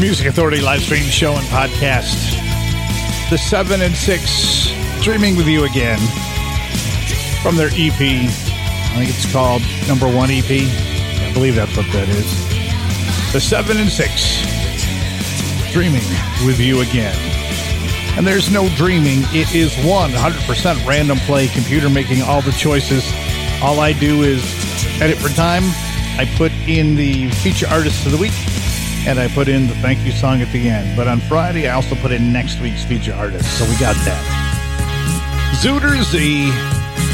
Music Authority live stream show and podcast. The 7 and 6 streaming with you again from their EP. I think it's called Number One EP. I believe that's what that is. The 7 and 6 streaming with you again. And there's no dreaming. It is 100% random play, computer making all the choices. All I do is edit for time. I put in the feature artists of the week and I put in the thank you song at the end. But on Friday, I also put in next week's feature artist. So we got that. Zooter Z,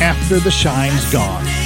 After the Shine's Gone.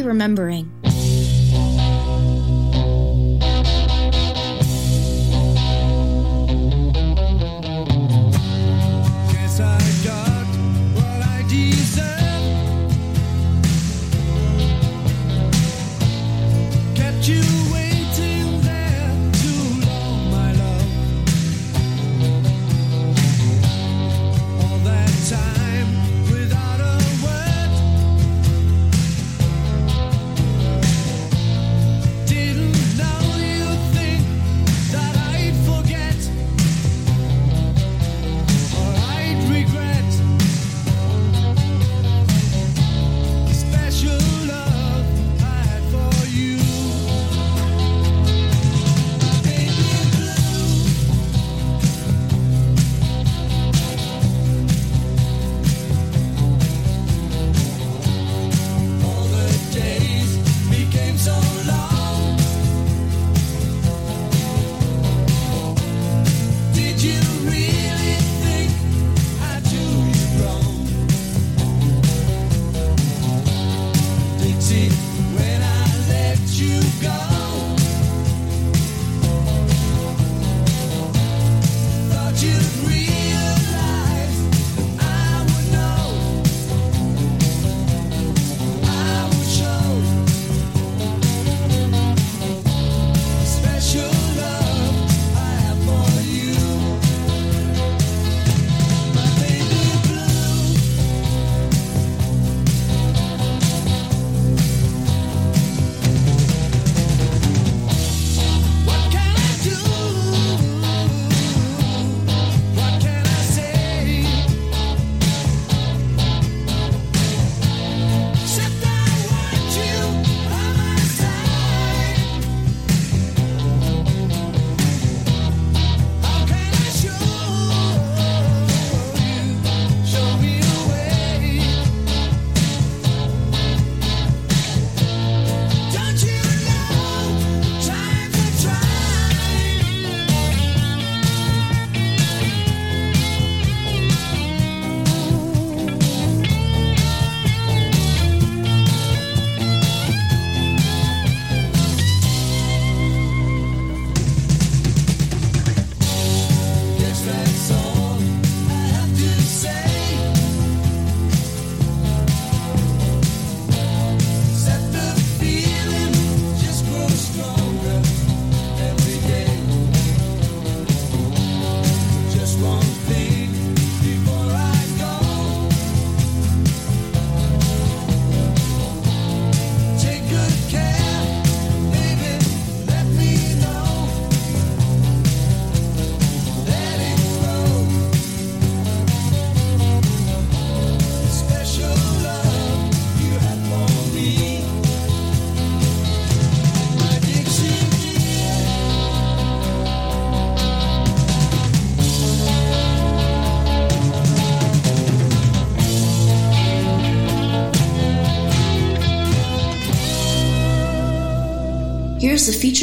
Remembering.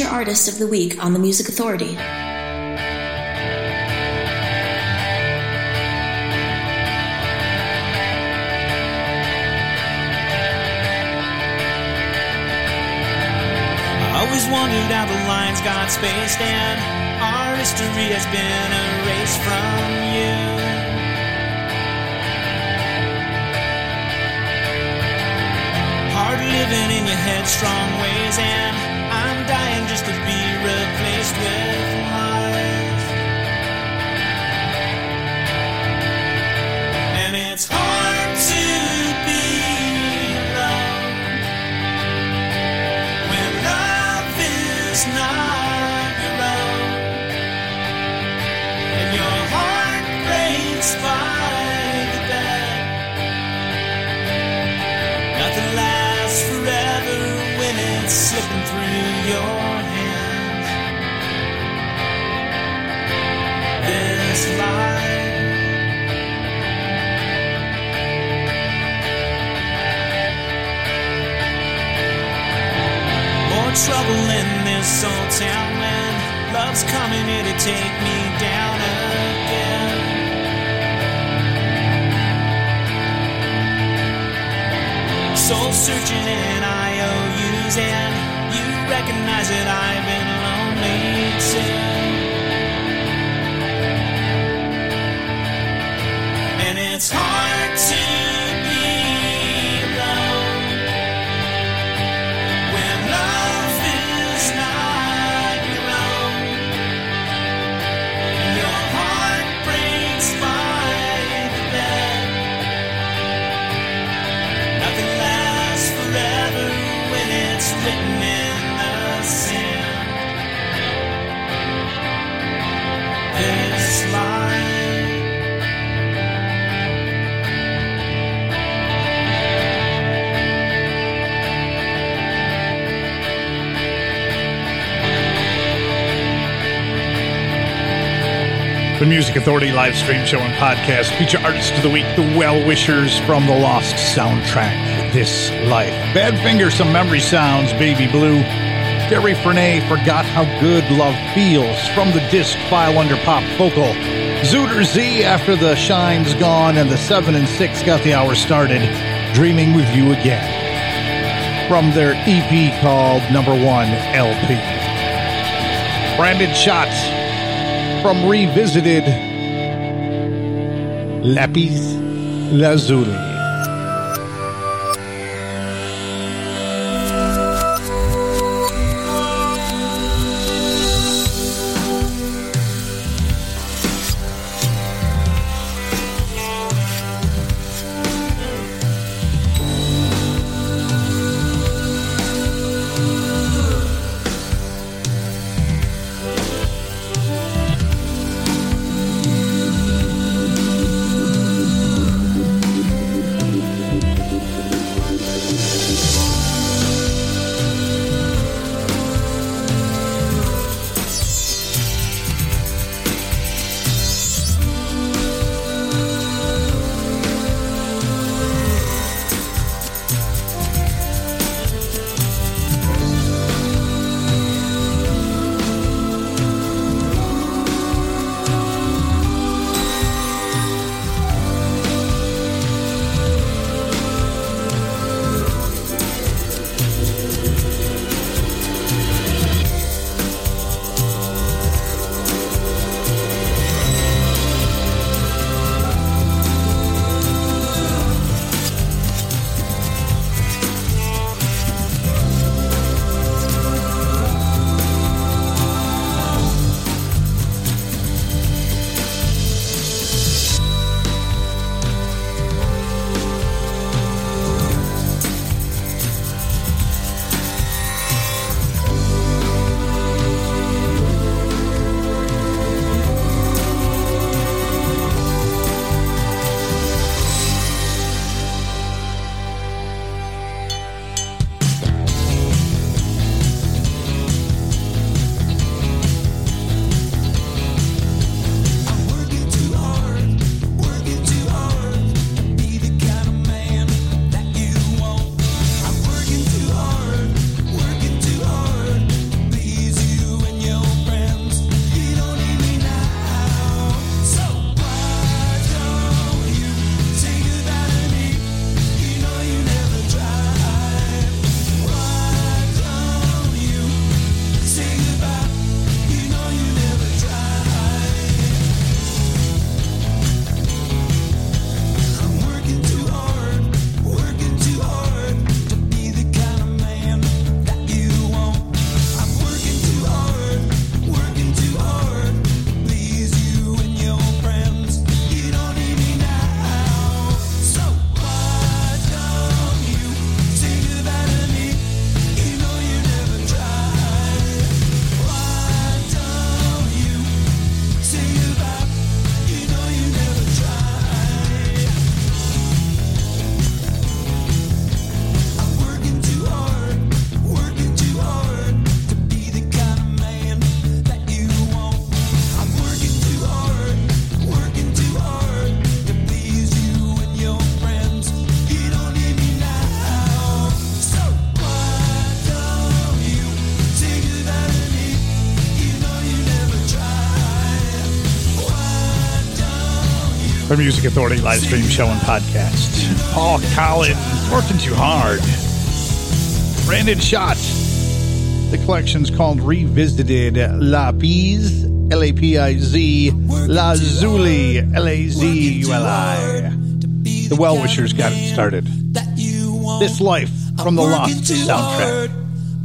Feature artist of the week on the Music Authority. I always wondered how the lines got spaced and our history has been erased from you. Hard living in your headstrong ways and I'm dying just to be replaced with trouble in this town when love's coming here to take me down again. soul searching and IOUs, and you recognize that I've been lonely too. It's hard to The Music Authority live stream show and podcast feature artists of the week, the well wishers from the Lost soundtrack, This Life. Badfinger, some memory sounds, Baby Blue. Gary Frenay forgot how good love feels from the disc file under pop vocal. Zooter Z after the shine's gone and the 7 and 6 got the hour started, Dreaming with You Again. From their EP called Number One LP. Brandon Schott from Revisited Lapis Lazuli. The Music Authority live stream show and podcast. Paul Collins, working too hard. Brandon Schott. The collection's called Revisited La Piz, L A P I Z, Lazuli, L A Z U L I. The Well Wishers got it started. This Life from the Lost soundtrack.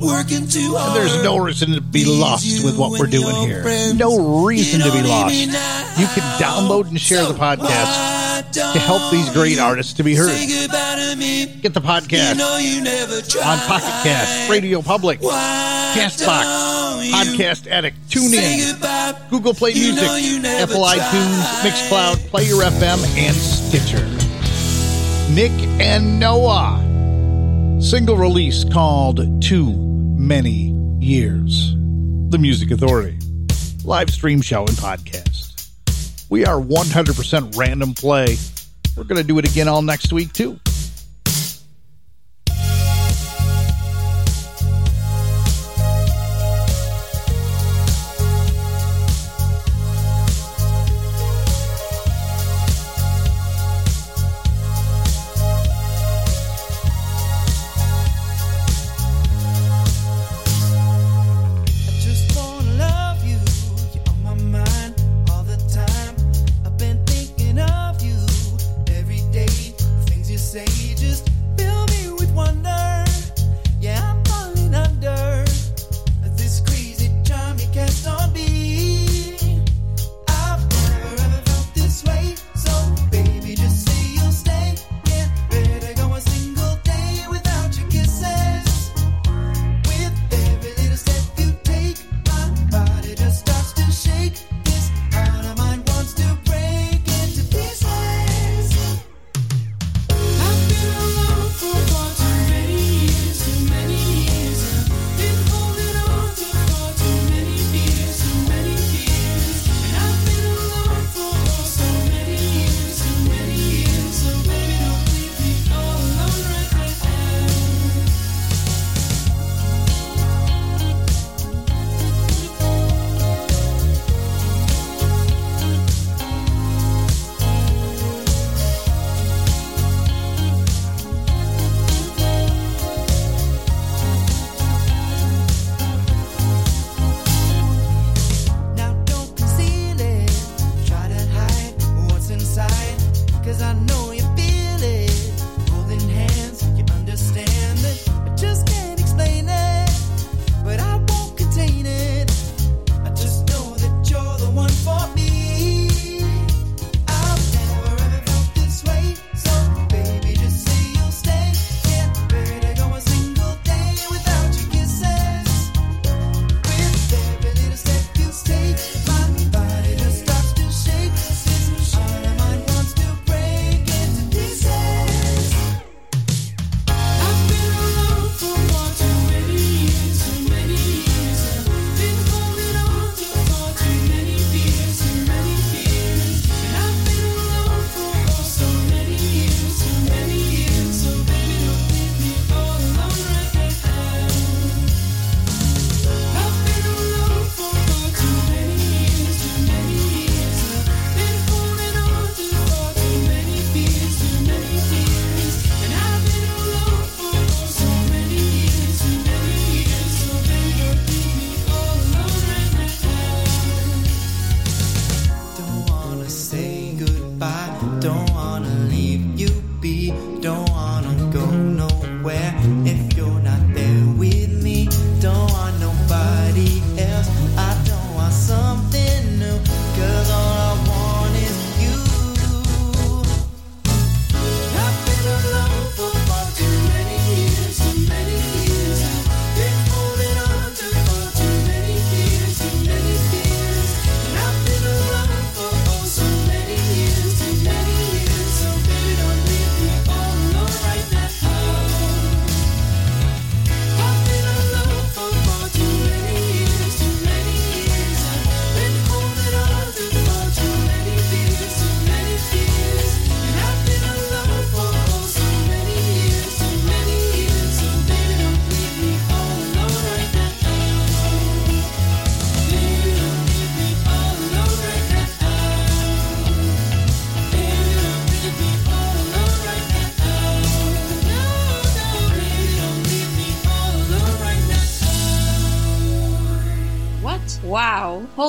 Working too And there's no reason to be lost with what we're doing here. No reason to be lost. You can download and share the podcast to help these great artists to be heard. Get the podcast on Pocket Cast, Radio Public, Castbox, Podcast Addict, TuneIn, Google Play Music, Apple iTunes, Mixcloud, Player FM, and Stitcher. Nick and Noah. Single release called Too Many Years. The Music Authority. Live stream show and podcast. We are 100% random play. We're going to do it again all next week, too.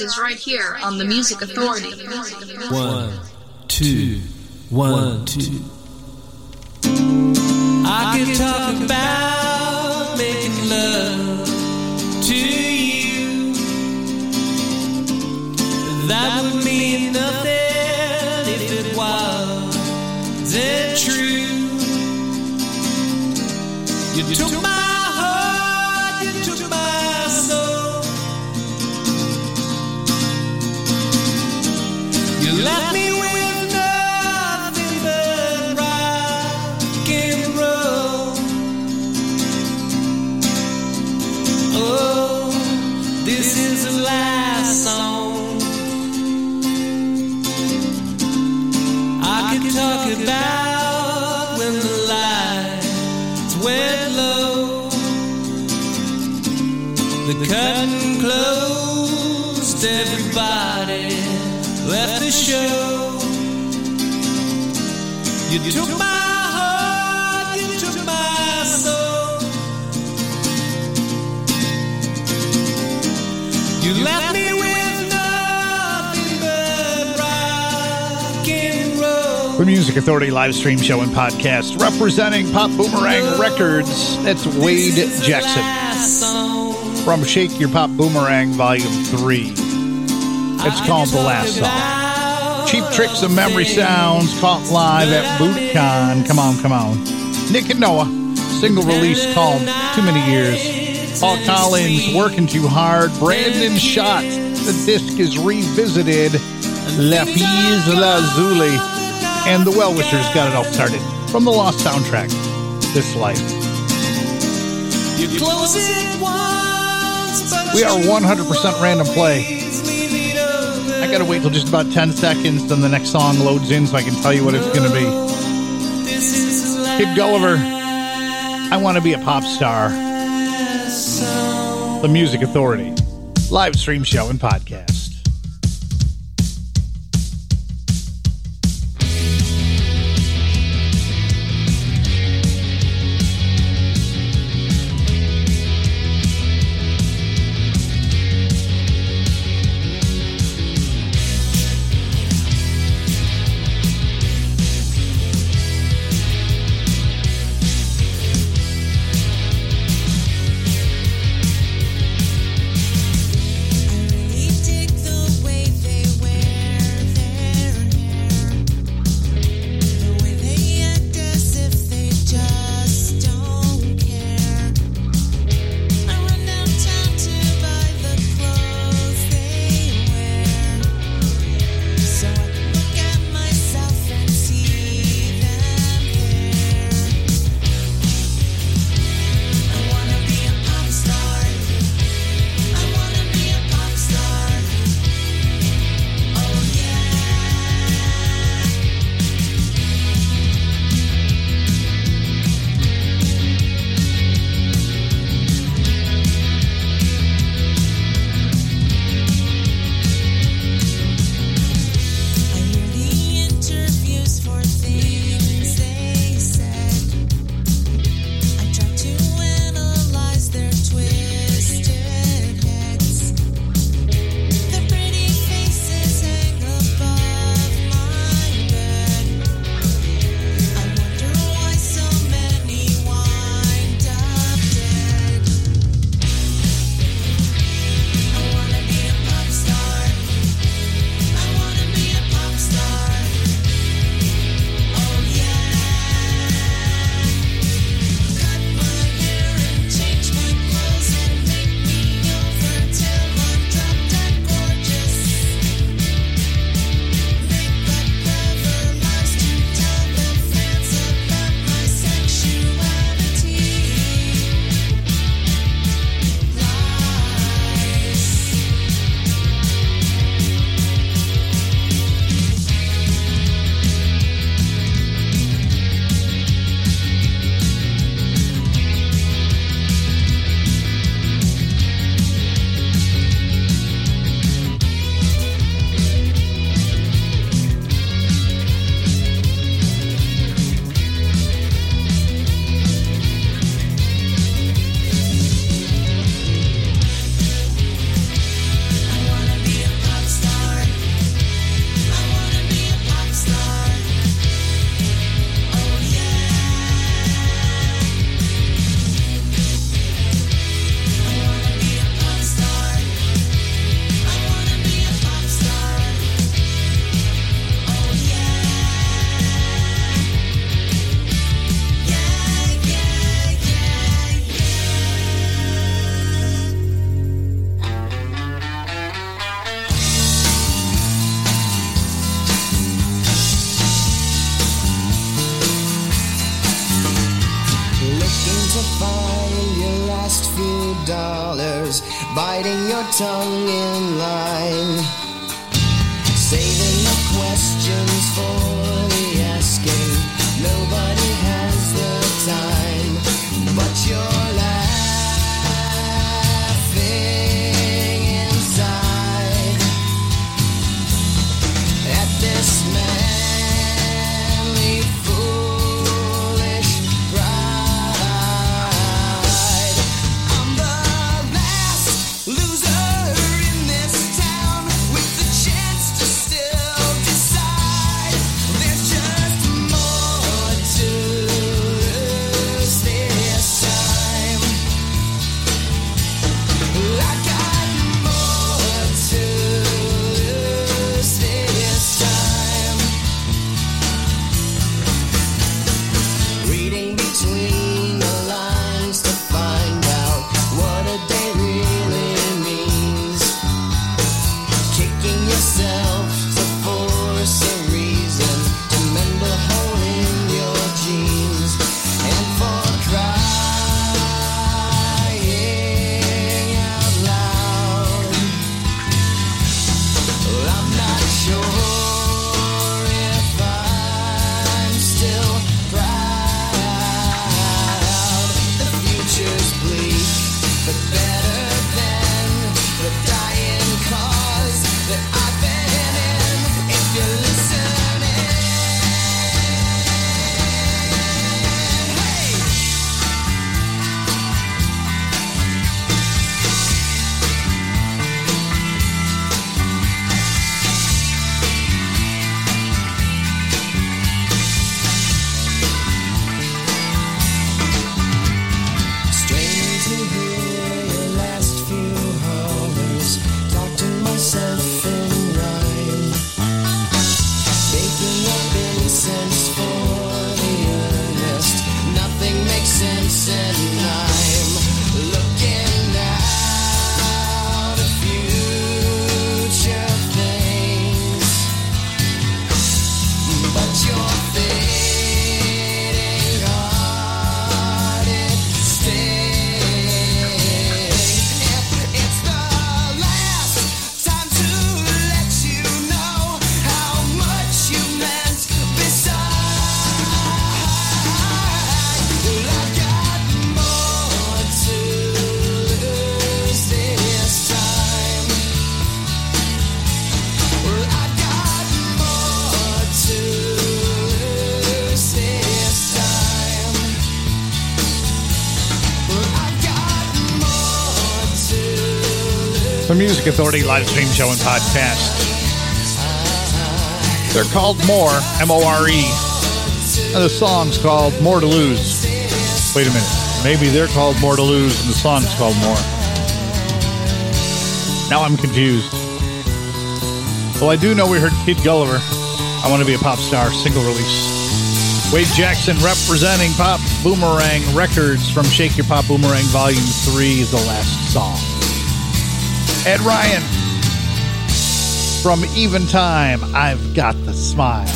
Is right here on the Music Authority. One, two, one, two. I could talk about making love You took my heart, you took my soul. You left me with nothing but rock and roll. The Music Authority live stream show and podcast representing Pop Boomerang oh, Records. That's Wade Jackson from Shake Your Pop Boomerang Volume 3. It's called The Last Song. Cheap Tricks of Memory Sounds caught live at Budokan. Come on, come on. Nick and Noah, single release called Too Many Years. Paul Collins, Working Too Hard. Brandon Schott, the disc is revisited. La Fille Lazuli. And the Well Wishers got it all started from the Lost soundtrack, This Life. You close it once We are 100% random play. I gotta wait till just about 10 seconds, then the next song loads in so I can tell you what it's gonna be. Kid Gulliver, I want to be a pop star. The Music Authority, live stream show and podcast. Music Authority live stream show and podcast. They're called More, M O R E. And the song's called More to Lose. Wait a minute. Maybe they're called More to Lose and the song's called More. Now I'm confused. Well, I do know we heard Kid Gulliver. I want to be a pop star single release. Wade Jackson representing Pop Boomerang Records from Shake Your Pop Boomerang Volume 3 is the last song. Ed Ryan from Even Time, I've Got the Smile.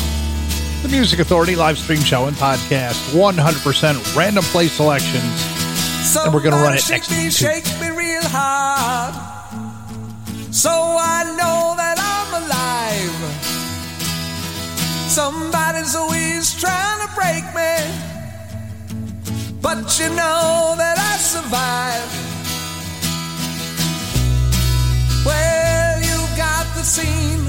The Music Authority live stream show and podcast, 100% random play selections. And we're gonna run it Somebody next shake me, shake me real hard, so I know that I'm alive. Somebody's always trying to break me, but you know that I survive. Got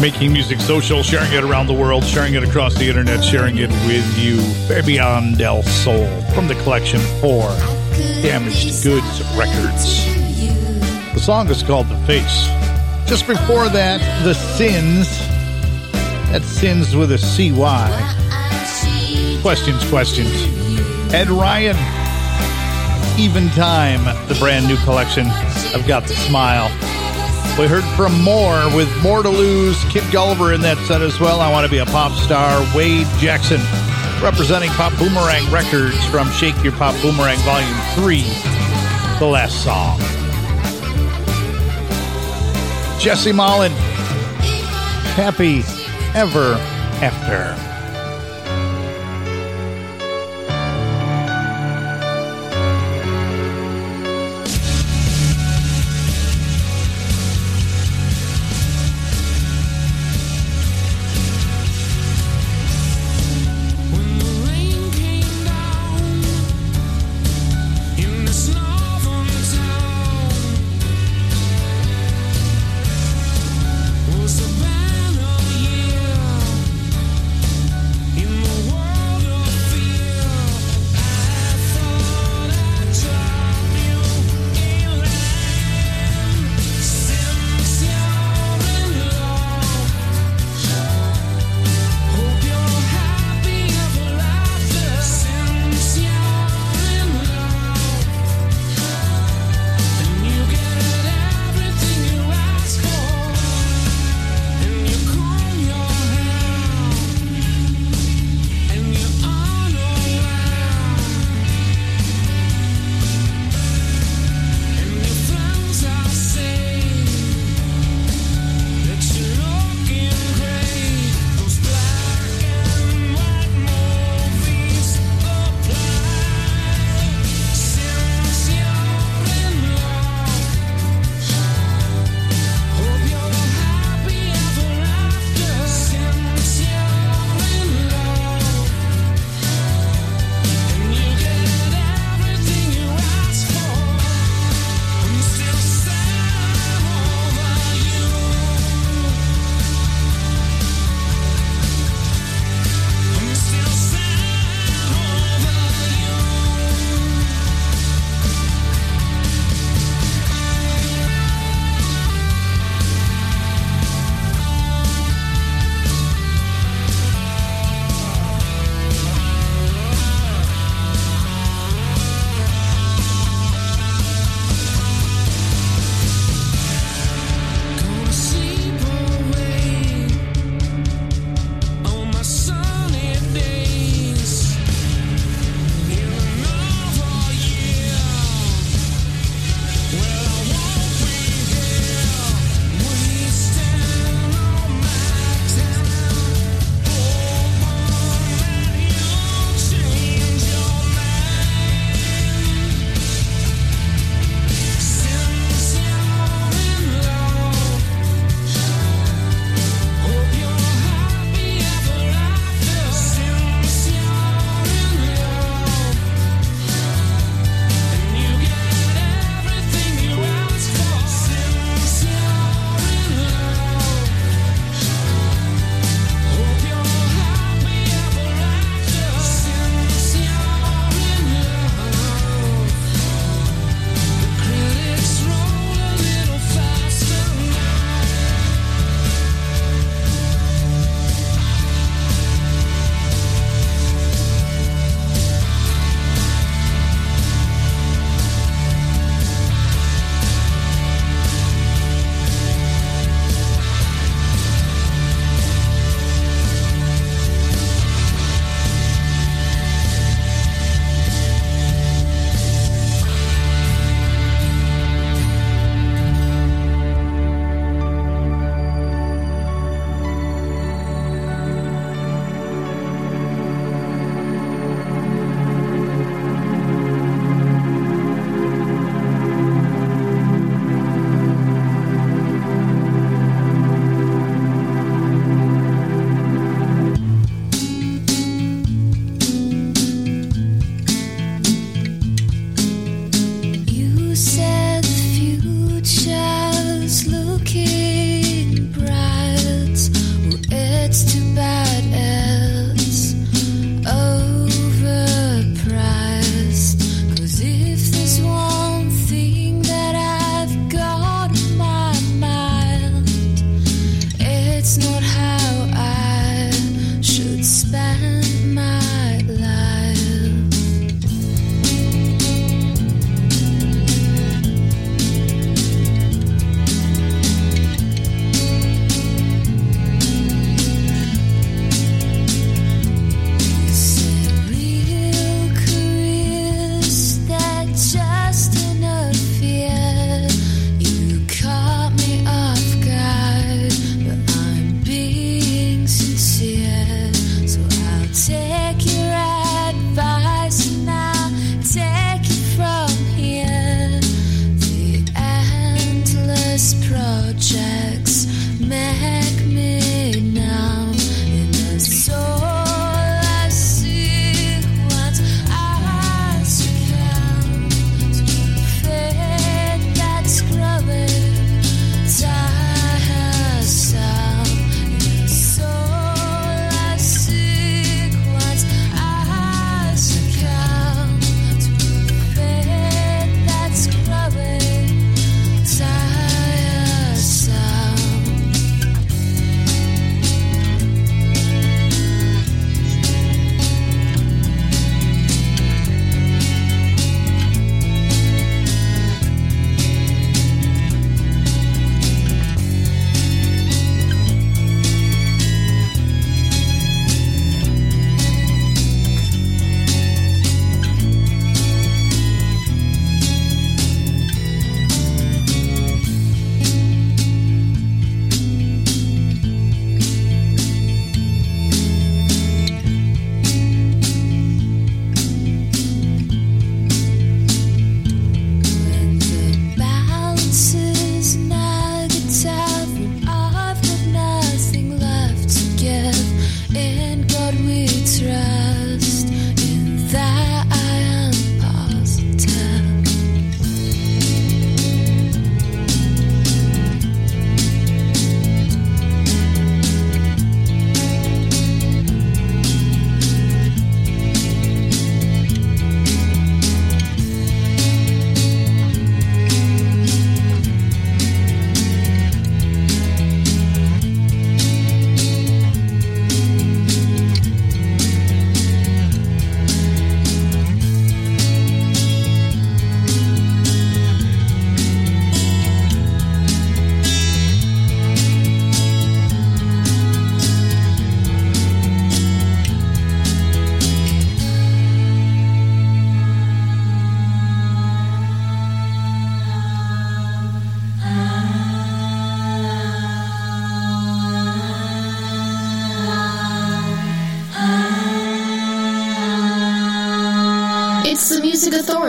Making music social, sharing it around the world, sharing it across the internet, sharing it with you. Fabian Del Sol from the collection 4 Damaged Goods Records. The song is called The Face. Just before that, The Sins. That Sins with a CY. Questions, questions. Ed Ryan. Even Time, the brand new collection. I've got the smile. We heard from More with More to Lose. Kid Gulliver in that set as well. I Want to Be a Pop Star. Wade Jackson representing Pop Boomerang Records from Shake Your Pop Boomerang Volume 3. The last song. Jesse Mullen. Happy Ever After.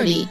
Music Authority